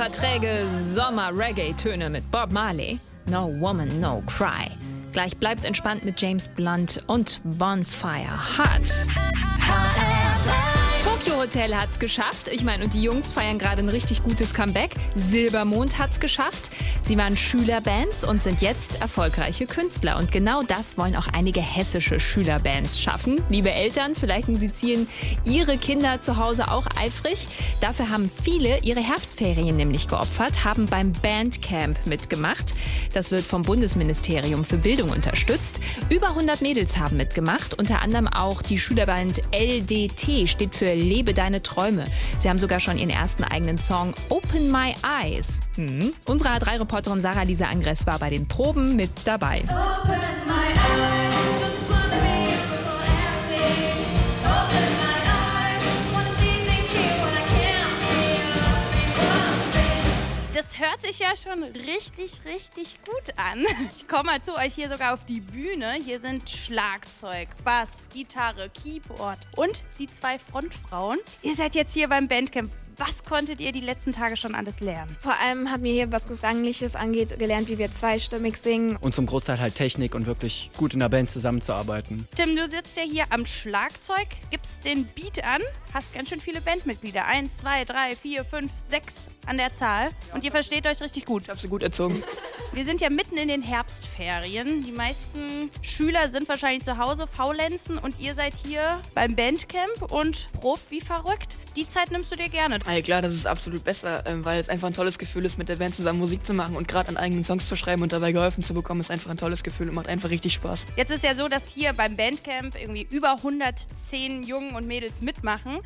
Super träge Sommer-Reggae-Töne mit Bob Marley. No Woman, No Cry. Gleich bleibt's entspannt mit James Blunt und Bonfire Hot. Tokyo Hotel hat's geschafft. Ich meine, und die Jungs feiern gerade ein richtig gutes Comeback. Silbermond hat's geschafft. Sie waren Schülerbands und sind jetzt erfolgreiche Künstler. Und genau das wollen auch einige hessische Schülerbands schaffen. Liebe Eltern, vielleicht musizieren Ihre Kinder zu Hause auch eifrig. Dafür haben viele ihre Herbstferien nämlich geopfert, haben beim Bandcamp mitgemacht. Das wird vom Bundesministerium für Bildung unterstützt. Über 100 Mädels haben mitgemacht, unter anderem auch die Schülerband LDT, steht für Lebe deine Träume. Sie haben sogar schon ihren ersten eigenen Song Open My Eyes. Hm. Unsere A3-Reporterin Sarah Lisa Angres war bei den Proben mit dabei. Das hört sich ja schon richtig, richtig gut an. Ich komme mal zu euch hier sogar auf die Bühne. Hier sind Schlagzeug, Bass, Gitarre, Keyboard und die zwei Frontfrauen. Ihr seid jetzt hier beim Bandcamp. Was konntet ihr die letzten Tage schon alles lernen? Vor allem haben wir hier, was Gesangliches angeht, gelernt, wie wir zweistimmig singen. Und zum Großteil halt Technik und wirklich gut in der Band zusammenzuarbeiten. Tim, du sitzt ja hier am Schlagzeug, gibst den Beat an, hast ganz schön viele Bandmitglieder. Eins, zwei, drei, vier, fünf, sechs an der Zahl. Und ihr versteht euch richtig gut. Ich habe sie gut erzogen. Wir sind ja mitten in den Herbstferien. Die meisten Schüler sind wahrscheinlich zu Hause, faulenzen und ihr seid hier beim Bandcamp und probt wie verrückt. Die Zeit nimmst du dir gerne. Ja, klar, das ist absolut besser, ähm, weil es einfach ein tolles Gefühl ist, mit der Band zusammen Musik zu machen und gerade an eigenen Songs zu schreiben und dabei geholfen zu bekommen, ist einfach ein tolles Gefühl und macht einfach richtig Spaß. Jetzt ist ja so, dass hier beim Bandcamp irgendwie über 110 Jungen und Mädels mitmachen.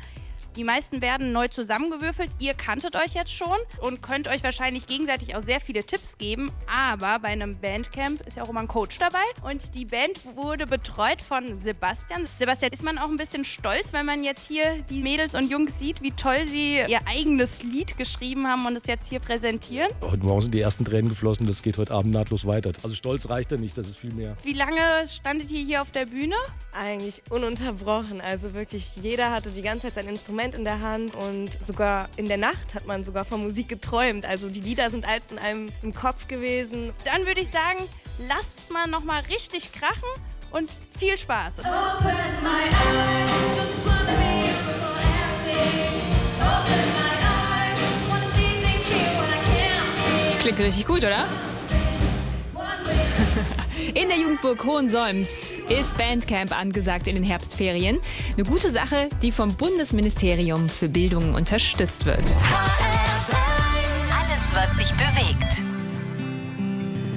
Die meisten werden neu zusammengewürfelt. Ihr kanntet euch jetzt schon und könnt euch wahrscheinlich gegenseitig auch sehr viele Tipps geben. Aber bei einem Bandcamp ist ja auch immer ein Coach dabei. Und die Band wurde betreut von Sebastian. Sebastian, ist man auch ein bisschen stolz, wenn man jetzt hier die Mädels und Jungs sieht, wie toll sie ihr eigenes Lied geschrieben haben und es jetzt hier präsentieren? Heute Morgen sind die ersten Tränen geflossen. Das geht heute Abend nahtlos weiter. Also stolz reicht ja nicht, das ist viel mehr. Wie lange standet ihr hier auf der Bühne? Eigentlich ununterbrochen. Also wirklich jeder hatte die ganze Zeit sein Instrument in der Hand und sogar in der Nacht hat man sogar von Musik geträumt. Also die Lieder sind als in einem im Kopf gewesen. Dann würde ich sagen, lasst mal noch mal richtig krachen und viel Spaß. Open my eyes, just wanna be before everything. Open my eyes, wanna see things here when I can't see. Klingt richtig gut, oder? In der Jugendburg Hohensolms ist Bandcamp angesagt in den Herbstferien. Eine gute Sache, die vom Bundesministerium für Bildung unterstützt wird. Alles, was dich bewegt.